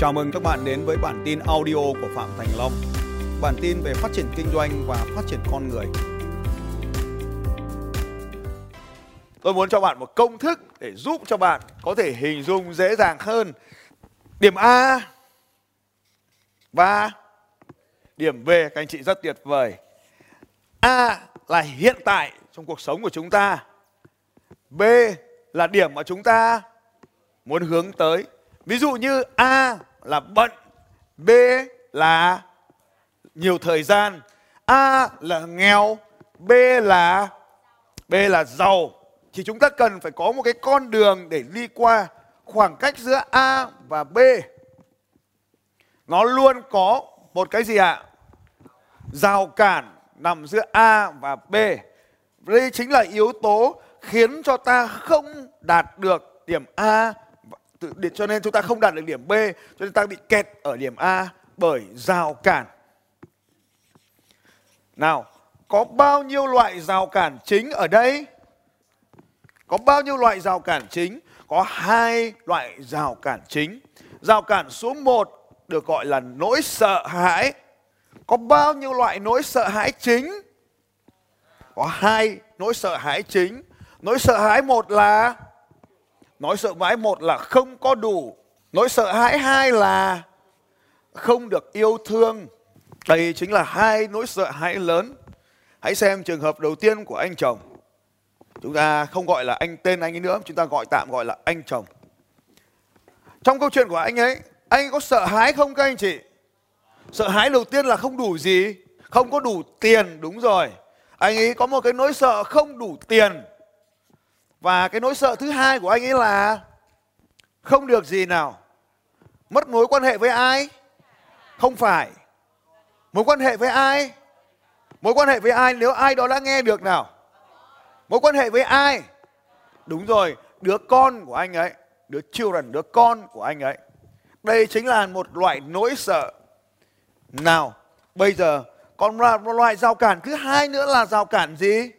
Chào mừng các bạn đến với bản tin audio của Phạm Thành Long. Bản tin về phát triển kinh doanh và phát triển con người. Tôi muốn cho bạn một công thức để giúp cho bạn có thể hình dung dễ dàng hơn. Điểm A và điểm B, các anh chị rất tuyệt vời. A là hiện tại trong cuộc sống của chúng ta. B là điểm mà chúng ta muốn hướng tới. Ví dụ như A là bận, B là nhiều thời gian, A là nghèo, B là B là giàu thì chúng ta cần phải có một cái con đường để đi qua khoảng cách giữa A và B. Nó luôn có một cái gì ạ? Rào cản nằm giữa A và B. Đây chính là yếu tố khiến cho ta không đạt được điểm A để cho nên chúng ta không đạt được điểm B cho nên ta bị kẹt ở điểm A bởi rào cản. Nào, có bao nhiêu loại rào cản chính ở đây? Có bao nhiêu loại rào cản chính? Có hai loại rào cản chính. Rào cản số 1 được gọi là nỗi sợ hãi. Có bao nhiêu loại nỗi sợ hãi chính? Có hai nỗi sợ hãi chính. Nỗi sợ hãi một là Nỗi sợ hãi một là không có đủ. Nỗi sợ hãi hai là không được yêu thương. Đây chính là hai nỗi sợ hãi lớn. Hãy xem trường hợp đầu tiên của anh chồng. Chúng ta không gọi là anh tên anh ấy nữa, chúng ta gọi tạm gọi là anh chồng. Trong câu chuyện của anh ấy, anh có sợ hãi không các anh chị? Sợ hãi đầu tiên là không đủ gì? Không có đủ tiền, đúng rồi. Anh ấy có một cái nỗi sợ không đủ tiền. Và cái nỗi sợ thứ hai của anh ấy là không được gì nào. Mất mối quan hệ với ai? Không phải. Mối quan hệ với ai? Mối quan hệ với ai nếu ai đó đã nghe được nào? Mối quan hệ với ai? Đúng rồi, đứa con của anh ấy, đứa children, đứa con của anh ấy. Đây chính là một loại nỗi sợ. Nào, bây giờ còn một loại rào cản thứ hai nữa là rào cản gì?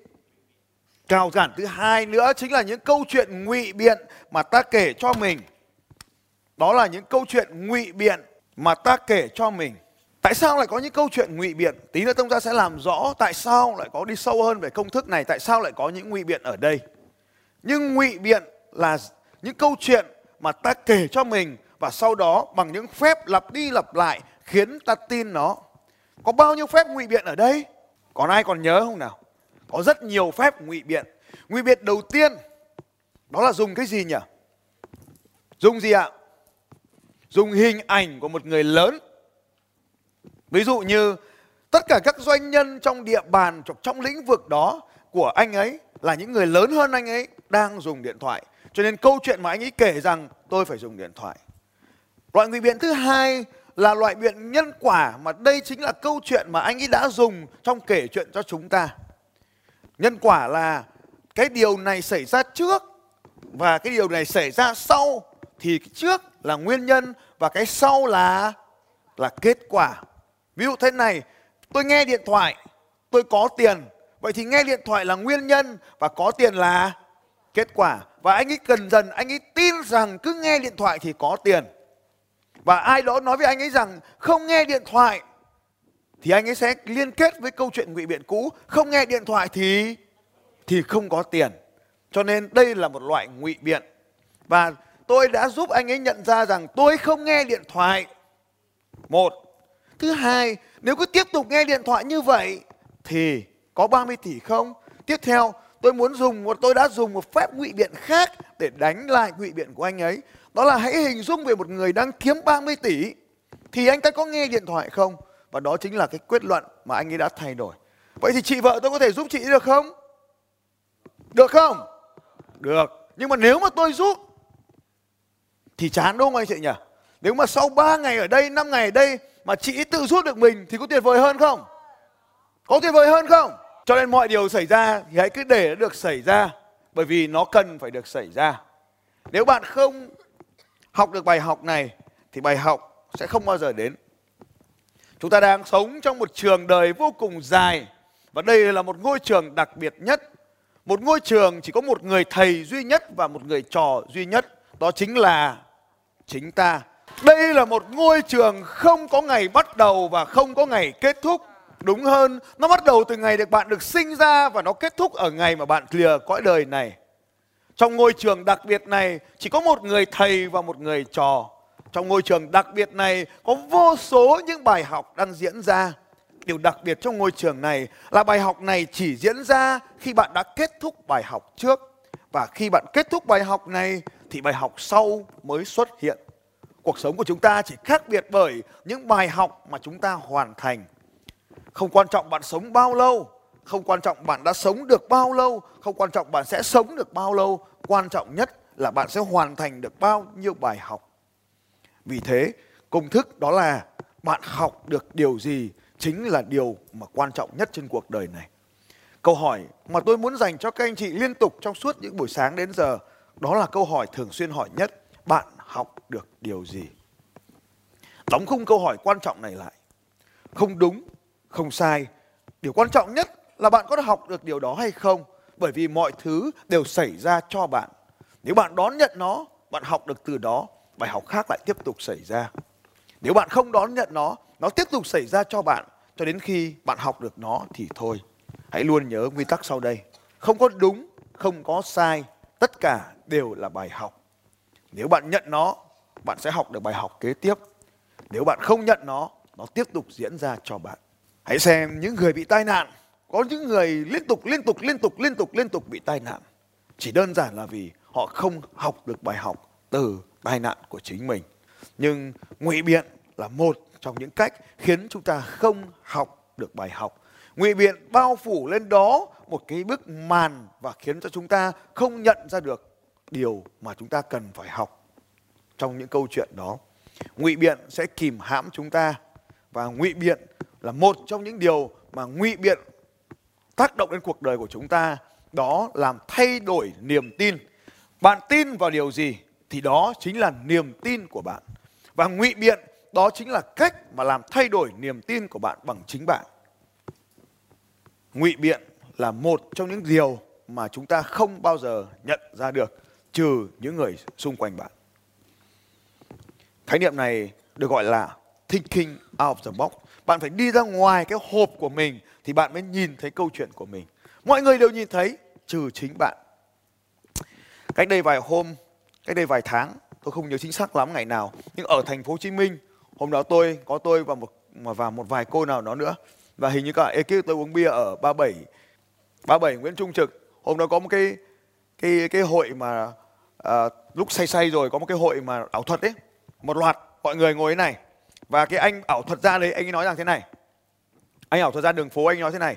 Cao giản thứ hai nữa chính là những câu chuyện ngụy biện mà ta kể cho mình. Đó là những câu chuyện ngụy biện mà ta kể cho mình. Tại sao lại có những câu chuyện ngụy biện? Tí nữa chúng ta sẽ làm rõ tại sao lại có đi sâu hơn về công thức này, tại sao lại có những ngụy biện ở đây. Nhưng ngụy biện là những câu chuyện mà ta kể cho mình và sau đó bằng những phép lặp đi lặp lại khiến ta tin nó. Có bao nhiêu phép ngụy biện ở đây? Còn ai còn nhớ không nào? Có rất nhiều phép ngụy biện. Ngụy biện đầu tiên, đó là dùng cái gì nhỉ? Dùng gì ạ? Dùng hình ảnh của một người lớn. Ví dụ như tất cả các doanh nhân trong địa bàn, trong lĩnh vực đó của anh ấy là những người lớn hơn anh ấy đang dùng điện thoại. Cho nên câu chuyện mà anh ấy kể rằng, tôi phải dùng điện thoại. Loại ngụy biện thứ hai là loại biện nhân quả, mà đây chính là câu chuyện mà anh ấy đã dùng trong kể chuyện cho chúng ta. Nhân quả là cái điều này xảy ra trước và cái điều này xảy ra sau thì cái trước là nguyên nhân và cái sau là là kết quả. Ví dụ thế này, tôi nghe điện thoại, tôi có tiền. Vậy thì nghe điện thoại là nguyên nhân và có tiền là kết quả. Và anh ấy cần dần anh ấy tin rằng cứ nghe điện thoại thì có tiền. Và ai đó nói với anh ấy rằng không nghe điện thoại thì anh ấy sẽ liên kết với câu chuyện ngụy biện cũ. Không nghe điện thoại thì thì không có tiền. Cho nên đây là một loại ngụy biện. Và tôi đã giúp anh ấy nhận ra rằng tôi không nghe điện thoại. Một. Thứ hai, nếu cứ tiếp tục nghe điện thoại như vậy thì có 30 tỷ không? Tiếp theo, tôi muốn dùng một, tôi đã dùng một phép ngụy biện khác để đánh lại ngụy biện của anh ấy. Đó là hãy hình dung về một người đang kiếm 30 tỷ. Thì anh ta có nghe điện thoại không? Và đó chính là cái quyết luận mà anh ấy đã thay đổi. Vậy thì chị vợ tôi có thể giúp chị được không? Được không? Được. Nhưng mà nếu mà tôi giúp thì chán đúng không anh chị nhỉ? Nếu mà sau 3 ngày ở đây, 5 ngày ở đây mà chị tự giúp được mình thì có tuyệt vời hơn không? Có tuyệt vời hơn không? Cho nên mọi điều xảy ra thì hãy cứ để nó được xảy ra bởi vì nó cần phải được xảy ra. Nếu bạn không học được bài học này thì bài học sẽ không bao giờ đến. Chúng ta đang sống trong một trường đời vô cùng dài. Và đây là một ngôi trường đặc biệt nhất. Một ngôi trường chỉ có một người thầy duy nhất và một người trò duy nhất, đó chính là chính ta. đây là một ngôi trường không có ngày bắt đầu và không có ngày kết thúc. Đúng hơn nó bắt đầu từ ngày được bạn được sinh ra và nó kết thúc ở ngày mà bạn lìa cõi đời này. Trong ngôi trường đặc biệt này chỉ có một người thầy và một người trò trong ngôi trường đặc biệt này có vô số những bài học đang diễn ra. Điều đặc biệt trong ngôi trường này là bài học này chỉ diễn ra khi bạn đã kết thúc bài học trước. Và khi bạn kết thúc bài học này, thì bài học sau mới xuất hiện. Cuộc sống của chúng ta chỉ khác biệt bởi những bài học mà chúng ta hoàn thành. Không quan trọng bạn sống bao lâu, không quan trọng bạn đã sống được bao lâu, không quan trọng bạn sẽ sống được bao lâu. Quan trọng nhất là bạn sẽ hoàn thành được bao nhiêu bài học vì thế, công thức đó là bạn học được điều gì chính là điều mà quan trọng nhất trên cuộc đời này. Câu hỏi mà tôi muốn dành cho các anh chị liên tục trong suốt những buổi sáng đến giờ, đó là câu hỏi thường xuyên hỏi nhất, bạn học được điều gì? Đóng khung câu hỏi quan trọng này lại. Không đúng, không sai. Điều quan trọng nhất là bạn có học được điều đó hay không? Bởi vì mọi thứ đều xảy ra cho bạn. Nếu bạn đón nhận nó, bạn học được từ đó bài học khác lại tiếp tục xảy ra. Nếu bạn không đón nhận nó nó tiếp tục xảy ra cho bạn, cho đến khi bạn học được nó thì thôi. Hãy luôn nhớ nguyên tắc sau đây. Không có đúng, không có sai, tất cả đều là bài học. Nếu bạn nhận nó, bạn sẽ học được bài học kế tiếp. Nếu bạn không nhận nó nó tiếp tục diễn ra cho bạn. Hãy xem những người bị tai nạn. Có những người liên tục liên tục liên tục liên tục liên tục bị tai nạn. Chỉ đơn giản là vì họ không học được bài học từ tai nạn của chính mình. Nhưng ngụy biện là một trong những cách khiến chúng ta không học được bài học. Ngụy biện bao phủ lên đó một cái bức màn và khiến cho chúng ta không nhận ra được điều mà chúng ta cần phải học trong những câu chuyện đó. Ngụy biện sẽ kìm hãm chúng ta và ngụy biện là một trong những điều mà ngụy biện tác động đến cuộc đời của chúng ta. Đó làm thay đổi niềm tin. Bạn tin vào điều gì? Thì đó chính là niềm tin của bạn. Và ngụy biện, đó chính là cách mà làm thay đổi niềm tin của bạn bằng chính bạn. Ngụy biện là một trong những điều mà chúng ta không bao giờ nhận ra được trừ những người xung quanh bạn. Khái niệm này được gọi là thinking out of the box. Bạn phải đi ra ngoài cái hộp của mình thì bạn mới nhìn thấy câu chuyện của mình. Mọi người đều nhìn thấy trừ chính bạn. Cách đây vài hôm cách đây vài tháng tôi không nhớ chính xác lắm ngày nào nhưng ở thành phố Hồ Chí Minh hôm đó tôi có tôi và một và một vài cô nào đó nữa. Và hình như cả ekip tôi uống bia ở 37 37 Nguyễn Trung Trực. Hôm đó có một cái cái cái hội mà à, lúc say say rồi có một cái hội mà ảo thuật ấy. Một loạt mọi người ngồi thế này. Và cái anh ảo thuật ra đấy anh ấy nói rằng thế này. Anh ảo thuật ra đường phố anh nói thế này.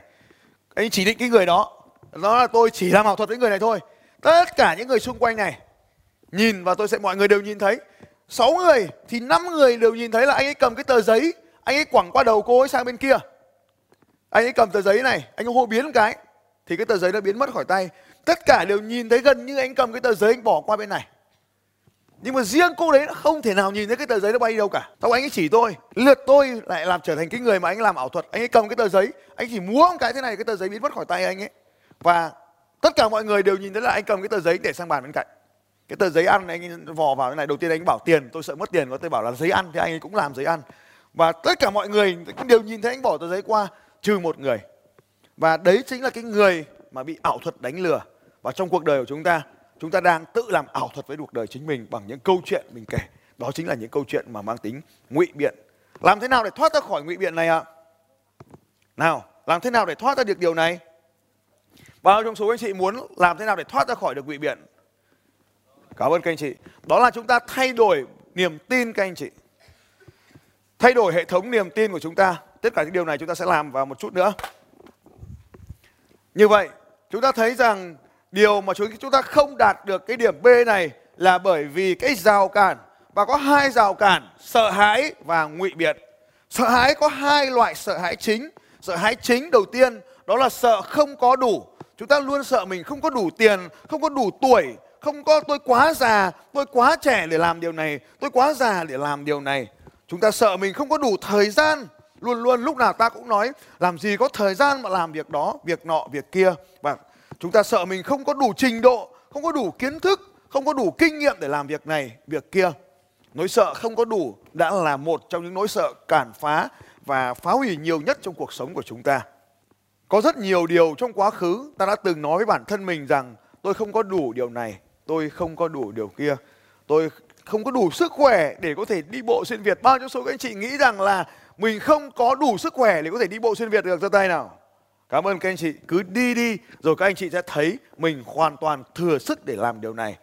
Anh chỉ định cái người đó. Đó là tôi chỉ làm ảo thuật với người này thôi. Tất cả những người xung quanh này nhìn và tôi sẽ, mọi người đều nhìn thấy. Sáu người thì năm người đều nhìn thấy là anh ấy cầm cái tờ giấy, anh ấy quẳng qua đầu cô ấy sang bên kia. Anh ấy cầm tờ giấy này, anh ấy hô biến một cái, thì cái tờ giấy nó biến mất khỏi tay. Tất cả đều nhìn thấy gần như anh cầm cái tờ giấy anh bỏ qua bên này. Nhưng mà riêng cô đấy không thể nào nhìn thấy cái tờ giấy nó bay đi đâu cả. Xong anh ấy chỉ tôi, lượt tôi lại làm trở thành cái người mà anh làm ảo thuật. Anh ấy cầm cái tờ giấy, anh chỉ múa một cái thế này, cái tờ giấy biến mất khỏi tay anh ấy. Và tất cả mọi người đều nhìn thấy là anh cầm cái tờ giấy để sang bàn bên cạnh cái tờ giấy ăn anh vò vào cái này, đầu tiên anh bảo tiền, tôi sợ mất tiền có tôi bảo là giấy ăn thì anh ấy cũng làm giấy ăn. Và tất cả mọi người đều nhìn thấy anh bỏ tờ giấy qua, trừ một người. Và đấy chính là cái người mà bị ảo thuật đánh lừa. Và trong cuộc đời của chúng ta chúng ta đang tự làm ảo thuật với cuộc đời chính mình bằng những câu chuyện mình kể. Đó chính là những câu chuyện mà mang tính ngụy biện. Làm thế nào để thoát ra khỏi ngụy biện này ạ? À? nào, làm thế nào để thoát ra được điều này? Bao trong số anh chị muốn làm thế nào để thoát ra khỏi được ngụy biện? Cảm ơn các anh chị. Đó là chúng ta thay đổi niềm tin các anh chị. Thay đổi hệ thống niềm tin của chúng ta. Tất cả những điều này chúng ta sẽ làm vào một chút nữa. Như vậy, chúng ta thấy rằng điều mà chúng chúng ta không đạt được cái điểm B này là bởi vì cái rào cản. Và có hai rào cản, sợ hãi và ngụy biện. Sợ hãi có hai loại sợ hãi chính. Sợ hãi chính đầu tiên, đó là sợ không có đủ. Chúng ta luôn sợ mình không có đủ tiền, không có đủ tuổi không có tôi quá già tôi quá trẻ để làm điều này tôi quá già để làm điều này. Chúng ta sợ mình không có đủ thời gian. Luôn luôn lúc nào ta cũng nói làm gì có thời gian mà làm việc đó việc nọ việc kia. Và chúng ta sợ mình không có đủ trình độ không có đủ kiến thức không có đủ kinh nghiệm để làm việc này việc kia. Nỗi sợ không có đủ đã là một trong những nỗi sợ cản phá và phá hủy nhiều nhất trong cuộc sống của chúng ta. Có rất nhiều điều trong quá khứ ta đã từng nói với bản thân mình rằng tôi không có đủ điều này, tôi không có đủ điều kia, tôi không có đủ sức khỏe để có thể đi bộ xuyên Việt. Bao nhiêu số các anh chị nghĩ rằng là mình không có đủ sức khỏe để có thể đi bộ xuyên Việt được ra tay nào? Cảm ơn các anh chị. Cứ đi đi rồi các anh chị sẽ thấy mình hoàn toàn thừa sức để làm điều này.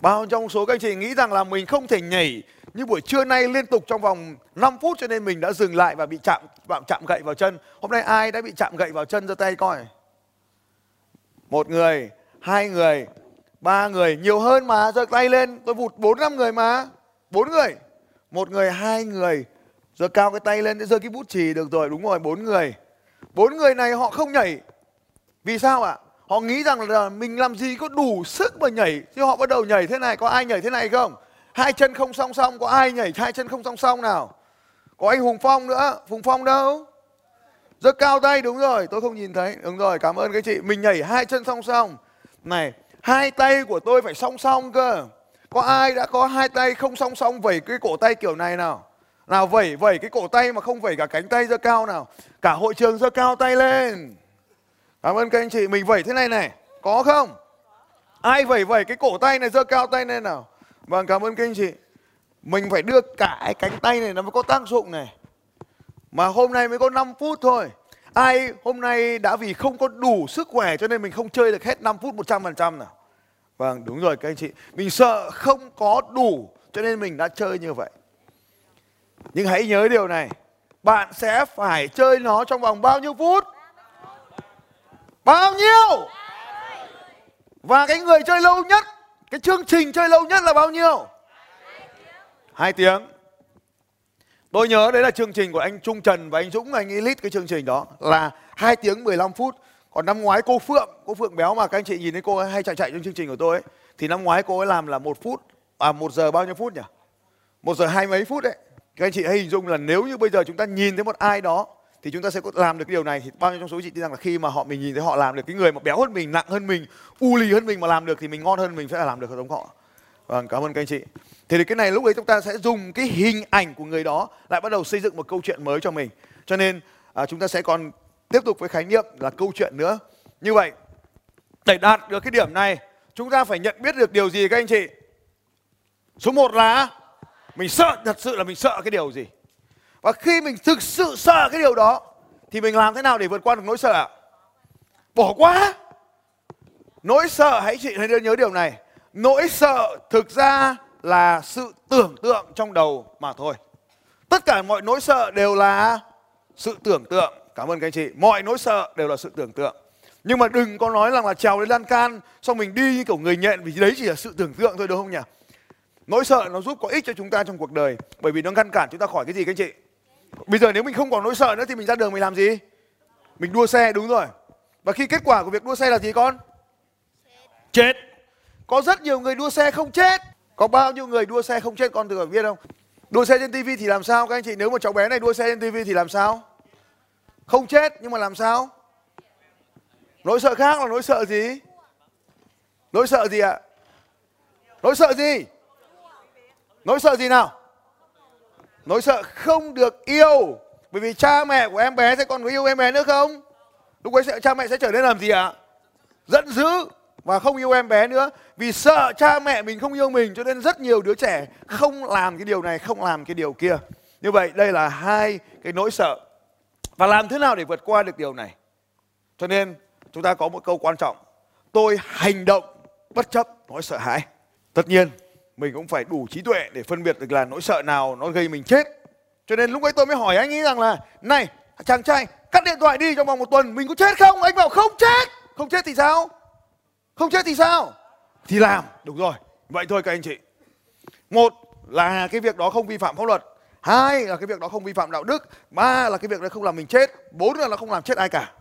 Bao trong số các anh chị nghĩ rằng là mình không thể nhảy như buổi trưa nay liên tục trong vòng 5 phút cho nên mình đã dừng lại và bị chạm bạn chạm gậy vào chân. Hôm nay ai đã bị chạm gậy vào chân ra tay coi. Một người, hai người, ba người, nhiều hơn mà giơ tay lên. Tôi vụt bốn năm người mà. Bốn người. Một người, hai người. Giơ cao cái tay lên giơ cái bút chì được rồi. Đúng rồi, bốn người. Bốn người này họ không nhảy. Vì sao ạ? À? Họ nghĩ rằng là mình làm gì có đủ sức mà nhảy. Thì họ bắt đầu nhảy thế này. Có ai nhảy thế này không? Hai chân không song song. Có ai nhảy hai chân không song song nào? Có anh Hùng Phong nữa. Hùng Phong đâu? Giơ cao tay đúng rồi. Tôi không nhìn thấy. Đúng rồi. Cảm ơn các chị. Mình nhảy hai chân song song. Này. Hai tay của tôi phải song song cơ. Có ai đã có hai tay không song song vẩy cái cổ tay kiểu này nào? Nào vẩy vẩy cái cổ tay mà không vẩy cả cánh tay giơ cao nào. Cả hội trường giơ cao tay lên. Cảm ơn các anh chị. Mình vẩy thế này này. Có không? Ai vẩy vẩy cái cổ tay này giơ cao tay lên nào. Vâng cảm ơn các anh chị. Mình phải đưa cả cái cánh tay này nó mới có tác dụng này. Mà hôm nay mới có 5 phút thôi. Ai hôm nay đã vì không có đủ sức khỏe cho nên mình không chơi được hết 5 phút 100% nào. Vâng đúng rồi các anh chị. Mình sợ không có đủ cho nên mình đã chơi như vậy. Nhưng hãy nhớ điều này. Bạn sẽ phải chơi nó trong vòng bao nhiêu phút? Bao nhiêu? Và cái người chơi lâu nhất, cái chương trình chơi lâu nhất là bao nhiêu? Hai tiếng. Tôi nhớ đấy là chương trình của anh Trung Trần và anh Dũng, anh Elite cái chương trình đó là 2 tiếng 15 phút. Còn năm ngoái cô Phượng, cô Phượng béo mà các anh chị nhìn thấy cô ấy hay chạy chạy trong chương trình của tôi ấy. Thì năm ngoái cô ấy làm là một phút, à một giờ bao nhiêu phút nhỉ? Một giờ hai mấy phút đấy. Các anh chị hãy hình dung là nếu như bây giờ chúng ta nhìn thấy một ai đó thì chúng ta sẽ có làm được cái điều này thì bao nhiêu trong số chị tin rằng là khi mà họ mình nhìn thấy họ làm được cái người mà béo hơn mình nặng hơn mình u lì hơn mình mà làm được thì mình ngon hơn mình sẽ làm được giống họ vâng cảm ơn các anh chị thì cái này lúc ấy chúng ta sẽ dùng cái hình ảnh của người đó lại bắt đầu xây dựng một câu chuyện mới cho mình cho nên à, chúng ta sẽ còn tiếp tục với khái niệm là câu chuyện nữa như vậy để đạt được cái điểm này chúng ta phải nhận biết được điều gì các anh chị số 1 là mình sợ thật sự là mình sợ cái điều gì và khi mình thực sự sợ cái điều đó thì mình làm thế nào để vượt qua được nỗi sợ ạ? Bỏ qua. Nỗi sợ hãy chị hãy nhớ điều này. Nỗi sợ thực ra là sự tưởng tượng trong đầu mà thôi. Tất cả mọi nỗi sợ đều là sự tưởng tượng. Cảm ơn các anh chị. Mọi nỗi sợ đều là sự tưởng tượng. Nhưng mà đừng có nói rằng là trèo lên lan can, xong mình đi như kiểu người nhện, vì đấy chỉ là sự tưởng tượng thôi, đúng không nhỉ? Nỗi sợ nó giúp có ích cho chúng ta trong cuộc đời, bởi vì nó ngăn cản chúng ta khỏi cái gì các anh chị? Bây giờ nếu mình không còn nỗi sợ nữa thì mình ra đường mình làm gì? Mình đua xe, đúng rồi. Và khi kết quả của việc đua xe là gì con? Chết. Có rất nhiều người đua xe không chết. Có bao nhiêu người đua xe không chết con tự biết không? Đua xe trên tivi thì làm sao các anh chị? Nếu mà cháu bé này đua xe trên tivi thì làm sao? Không chết nhưng mà làm sao? Nỗi sợ khác là nỗi sợ gì? Nỗi sợ gì ạ? Nỗi sợ gì? Nỗi sợ gì nào? Nỗi sợ không được yêu Bởi vì cha mẹ của em bé sẽ còn có yêu em bé nữa không? Lúc ấy sẽ, cha mẹ sẽ trở nên làm gì ạ? À? Giận dữ và không yêu em bé nữa. Vì sợ cha mẹ mình không yêu mình, Cho nên rất nhiều đứa trẻ không làm cái điều này, Không làm cái điều kia. Như vậy, đây là hai cái nỗi sợ. Và làm thế nào để vượt qua được điều này? Cho nên, chúng ta có một câu quan trọng. Tôi hành động bất chấp nỗi sợ hãi. Tất nhiên, mình cũng phải đủ trí tuệ để phân biệt được là nỗi sợ nào nó gây mình chết. Cho nên lúc ấy tôi mới hỏi anh ấy rằng là, này, chàng trai, cắt điện thoại đi trong vòng một tuần, mình có chết không? Anh bảo, không chết. Không chết thì sao? Không chết thì sao? Thì làm. Đúng rồi. Vậy thôi các anh chị. Một là cái việc đó không vi phạm pháp luật. Hai là cái việc đó không vi phạm đạo đức. Ba là cái việc đó không làm mình chết. Bốn là nó không làm chết ai cả.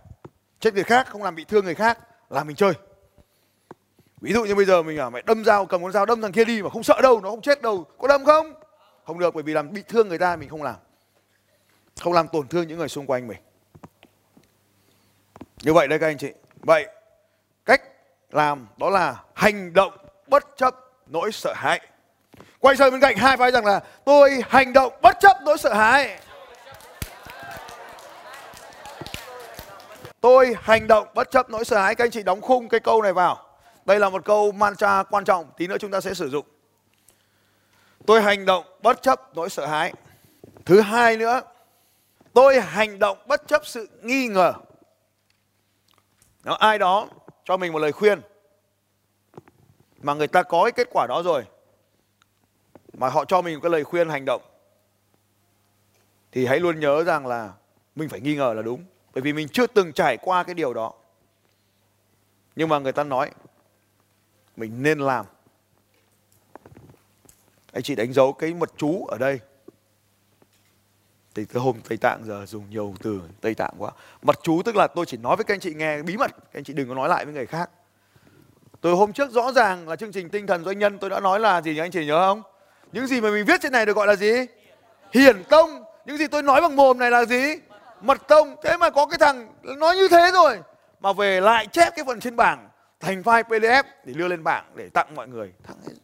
Chết người khác, không làm bị thương người khác. Là mình chơi. Ví dụ như bây giờ mình à mày đâm dao, cầm con dao đâm thằng kia đi mà không sợ đâu, nó không chết đâu. Có đâm không? Không được, bởi vì làm bị thương người ta mình không làm. Không làm tổn thương những người xung quanh mình. Như vậy đây các anh chị. Vậy làm đó là hành động bất chấp nỗi sợ hãi Quay sang bên cạnh hai vai rằng là tôi hành động bất chấp nỗi sợ hãi. Tôi hành động bất chấp nỗi sợ hãi. Các anh chị đóng khung cái câu này vào. Đây là một câu mantra quan trọng. Tí nữa chúng ta sẽ sử dụng. Tôi hành động bất chấp nỗi sợ hãi. Thứ hai nữa, tôi hành động bất chấp sự nghi ngờ. Nếu ai đó cho mình một lời khuyên. Mà người ta có cái kết quả đó rồi, mà họ cho mình một cái lời khuyên, hành động, thì hãy luôn nhớ rằng là mình phải nghi ngờ là đúng. Bởi vì mình chưa từng trải qua cái điều đó. Nhưng mà người ta nói, mình nên làm. Anh chị đánh dấu cái mật chú ở đây thì cái hôm Tây Tạng giờ dùng nhiều từ Tây Tạng quá. Mật chú tức là tôi chỉ nói với các anh chị nghe bí mật. Các anh chị đừng có nói lại với người khác. Từ hôm trước rõ ràng là chương trình tinh thần doanh nhân, tôi đã nói là gì nhỉ, anh chị nhớ không? Những gì mà mình viết trên này được gọi là gì? Hiển tông. Những gì tôi nói bằng mồm này là gì? Mật tông. Thế mà có cái thằng nói như thế rồi. Mà về lại chép cái phần trên bảng, thành file pdf để đưa lên bảng để tặng mọi người. Thằng ấy.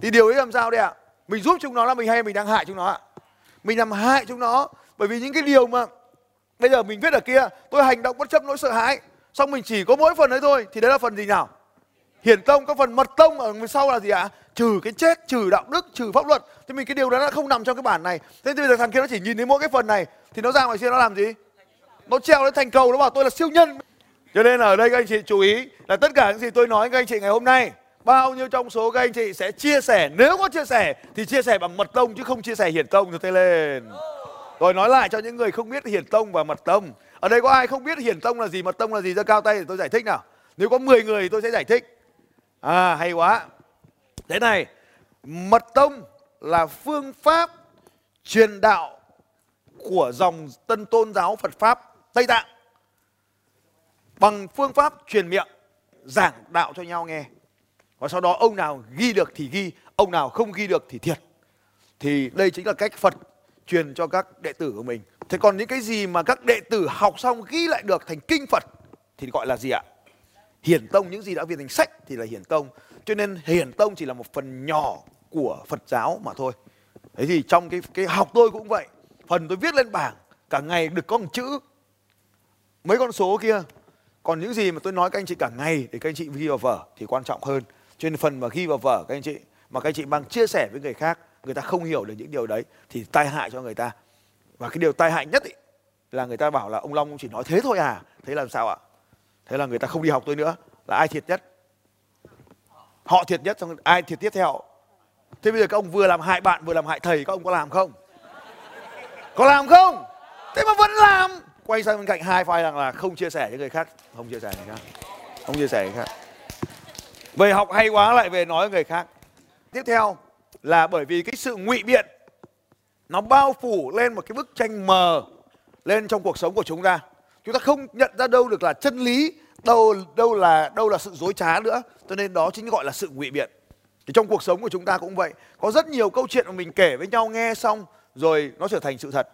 thì điều ấy làm sao đây ạ? Mình giúp chúng nó là mình hay mình đang hại chúng nó ạ? Mình làm hại chúng nó. Bởi vì những cái điều mà bây giờ mình viết ở kia, tôi hành động bất chấp nỗi sợ hãi. Xong mình chỉ có mỗi phần đấy thôi, thì đấy là phần gì nào? Hiển tông các phần mật tông ở sau là gì ạ? Trừ cái chết, trừ đạo đức, trừ pháp luật. Thì mình cái điều đó nó không nằm trong cái bản này. Thế thì bây giờ thằng kia nó chỉ nhìn thấy mỗi cái phần này, thì nó ra ngoài kia nó làm gì? Nó treo lên thành cầu, nó bảo tôi là siêu nhân. Cho nên là ở đây các anh chị chú ý là tất cả những gì tôi nói với các anh chị ngày hôm nay bao nhiêu trong số các anh chị sẽ chia sẻ, nếu có chia sẻ thì chia sẻ bằng mật tông chứ không chia sẻ hiển tông cho tay lên. Rồi nói lại cho những người không biết hiển tông và mật tông. Ở đây có ai không biết hiển tông là gì, mật tông là gì? Ra cao tay để tôi giải thích nào. Nếu có 10 người thì tôi sẽ giải thích. À hay quá. Thế này, mật tông là phương pháp truyền đạo của dòng tân tôn giáo phật pháp tây tạng bằng phương pháp truyền miệng, giảng đạo cho nhau nghe và sau đó ông nào ghi được thì ghi, ông nào không ghi được thì thiệt. Thì đây chính là cách phật truyền cho các đệ tử của mình. Thế còn những cái gì mà các đệ tử học xong ghi lại được thành kinh phật thì gọi là gì ạ? Hiển tông. Những gì đã viết thành sách thì là hiển tông. Cho nên hiển tông chỉ là một phần nhỏ của phật giáo mà thôi. Thế thì trong cái cái học tôi cũng vậy. Phần tôi viết lên bảng, cả ngày được có một chữ. Mấy con số kia. Còn những gì mà tôi nói các anh chị cả ngày để các anh chị ghi vào vở thì quan trọng hơn cho nên phần mà ghi vào vở các anh chị mà các anh chị mang chia sẻ với người khác người ta không hiểu được những điều đấy thì tai hại cho người ta. Và cái điều tai hại nhất ý, là người ta bảo là ông Long chỉ nói thế thôi à. Thế làm sao ạ? Thế là người ta không đi học tôi nữa là ai thiệt nhất? Họ thiệt nhất xong ai thiệt tiếp theo? Thế bây giờ các ông vừa làm hại bạn vừa làm hại thầy các ông có làm không? Có làm không? Thế mà vẫn làm! Quay sang bên cạnh hai file rằng là không chia sẻ với người khác. Không chia sẻ với người khác. Không chia sẻ với người khác về học hay quá lại về nói với người khác. Tiếp theo là bởi vì cái sự ngụy biện, nó bao phủ lên một cái bức tranh mờ lên trong cuộc sống của chúng ta. Chúng ta không nhận ra đâu được là chân lý, đâu đâu là đâu là sự dối trá nữa. Cho nên đó chính gọi là sự ngụy biện. Thì trong cuộc sống của chúng ta cũng vậy. Có rất nhiều câu chuyện mà mình kể với nhau, nghe xong rồi nó trở thành sự thật.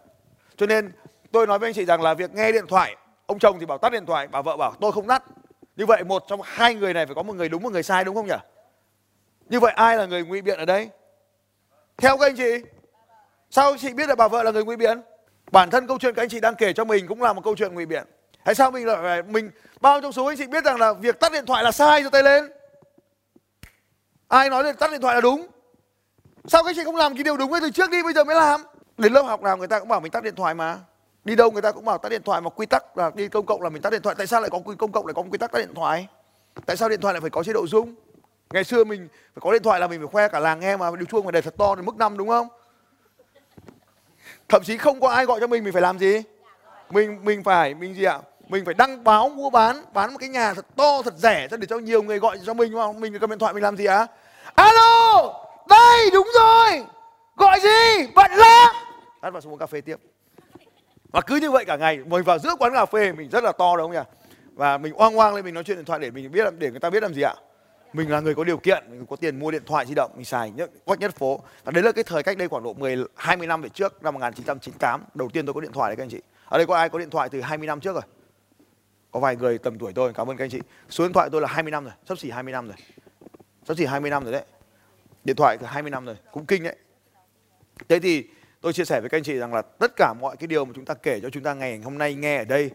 Cho nên tôi nói với anh chị rằng là việc nghe điện thoại, ông chồng thì bảo tắt điện thoại, bà vợ bảo tôi không tắt như vậy một trong hai người này phải có một người đúng, một người sai đúng không nhỉ? Như vậy ai là người ngụy biện ở đây? Theo các anh chị, sao anh chị biết là bà vợ là người ngụy biện? Bản thân câu chuyện các anh chị đang kể cho mình cũng là một câu chuyện ngụy biện. Hay sao mình lại mình, bao trong số anh chị biết rằng là việc tắt điện thoại là sai giơ tay lên? Ai nói là tắt điện thoại là đúng? Sao các anh chị không làm cái điều đúng ấy từ trước đi, bây giờ mới làm? Đến lớp học nào người ta cũng bảo mình tắt điện thoại mà đi đâu người ta cũng bảo tắt điện thoại mà quy tắc là đi công cộng là mình tắt điện thoại. Tại sao lại có quy công cộng lại có quy tắc tắt điện thoại? Tại sao điện thoại lại phải có chế độ rung ngày xưa mình phải có điện thoại là mình phải khoe cả làng nghe mà điều chuông phải để thật to đến mức năm, đúng không? Thậm chí không có ai gọi cho mình mình phải làm gì? Mình mình phải mình gì ạ? Mình phải đăng báo, mua bán bán một cái nhà thật to, thật rẻ cho để cho nhiều người gọi cho mình mà mình cầm điện thoại mình làm gì á alo! Đây, đúng rồi! Gọi gì? Bận lắm! Ăn vào xuống uống cà phê tiếp và cứ như vậy cả ngày, mình vào giữa quán cà phê, mình rất là to đúng không nhỉ? Và mình oang oang lên, mình nói chuyện điện thoại để mình biết để người ta biết làm gì ạ? Mình là người có điều kiện, mình có tiền mua điện thoại di động, mình xài nhất, quách nhất phố. Và đấy là cái thời cách đây khoảng độ 10 20 năm về trước, năm 1998 đầu tiên tôi có điện thoại đấy các anh chị. Ở đây có ai có điện thoại từ 20 năm trước rồi? Có vài người tầm tuổi tôi, cảm ơn các anh chị. Số điện thoại tôi là 20 năm rồi, sắp xỉ 20 năm rồi. Sắp xỉ 20 năm rồi đấy. Điện thoại từ 20 năm rồi, cũng kinh đấy. Thế thì tôi chia sẻ với các anh chị rằng là tất cả mọi cái điều mà chúng ta kể cho chúng ta ngày hôm nay nghe ở đây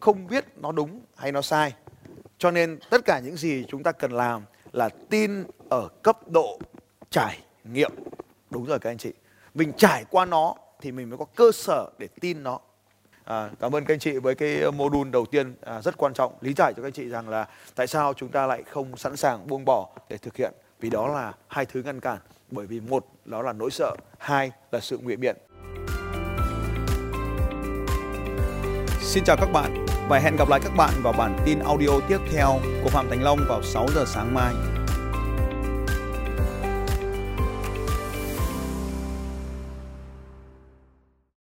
không biết nó đúng hay nó sai. Cho nên tất cả những gì chúng ta cần làm là tin ở cấp độ trải nghiệm. Đúng rồi các anh chị. Mình trải qua nó thì mình mới có cơ sở để tin nó. À, cảm ơn các anh chị với cái module đầu tiên à, rất quan trọng. Lý giải cho các anh chị rằng là tại sao chúng ta lại không sẵn sàng buông bỏ để thực hiện. Vì đó là hai thứ ngăn cản bởi vì một đó là nỗi sợ, hai là sự ngụy biện Xin chào các bạn và hẹn gặp lại các bạn vào bản tin audio tiếp theo của Phạm Thành Long vào 6 giờ sáng mai.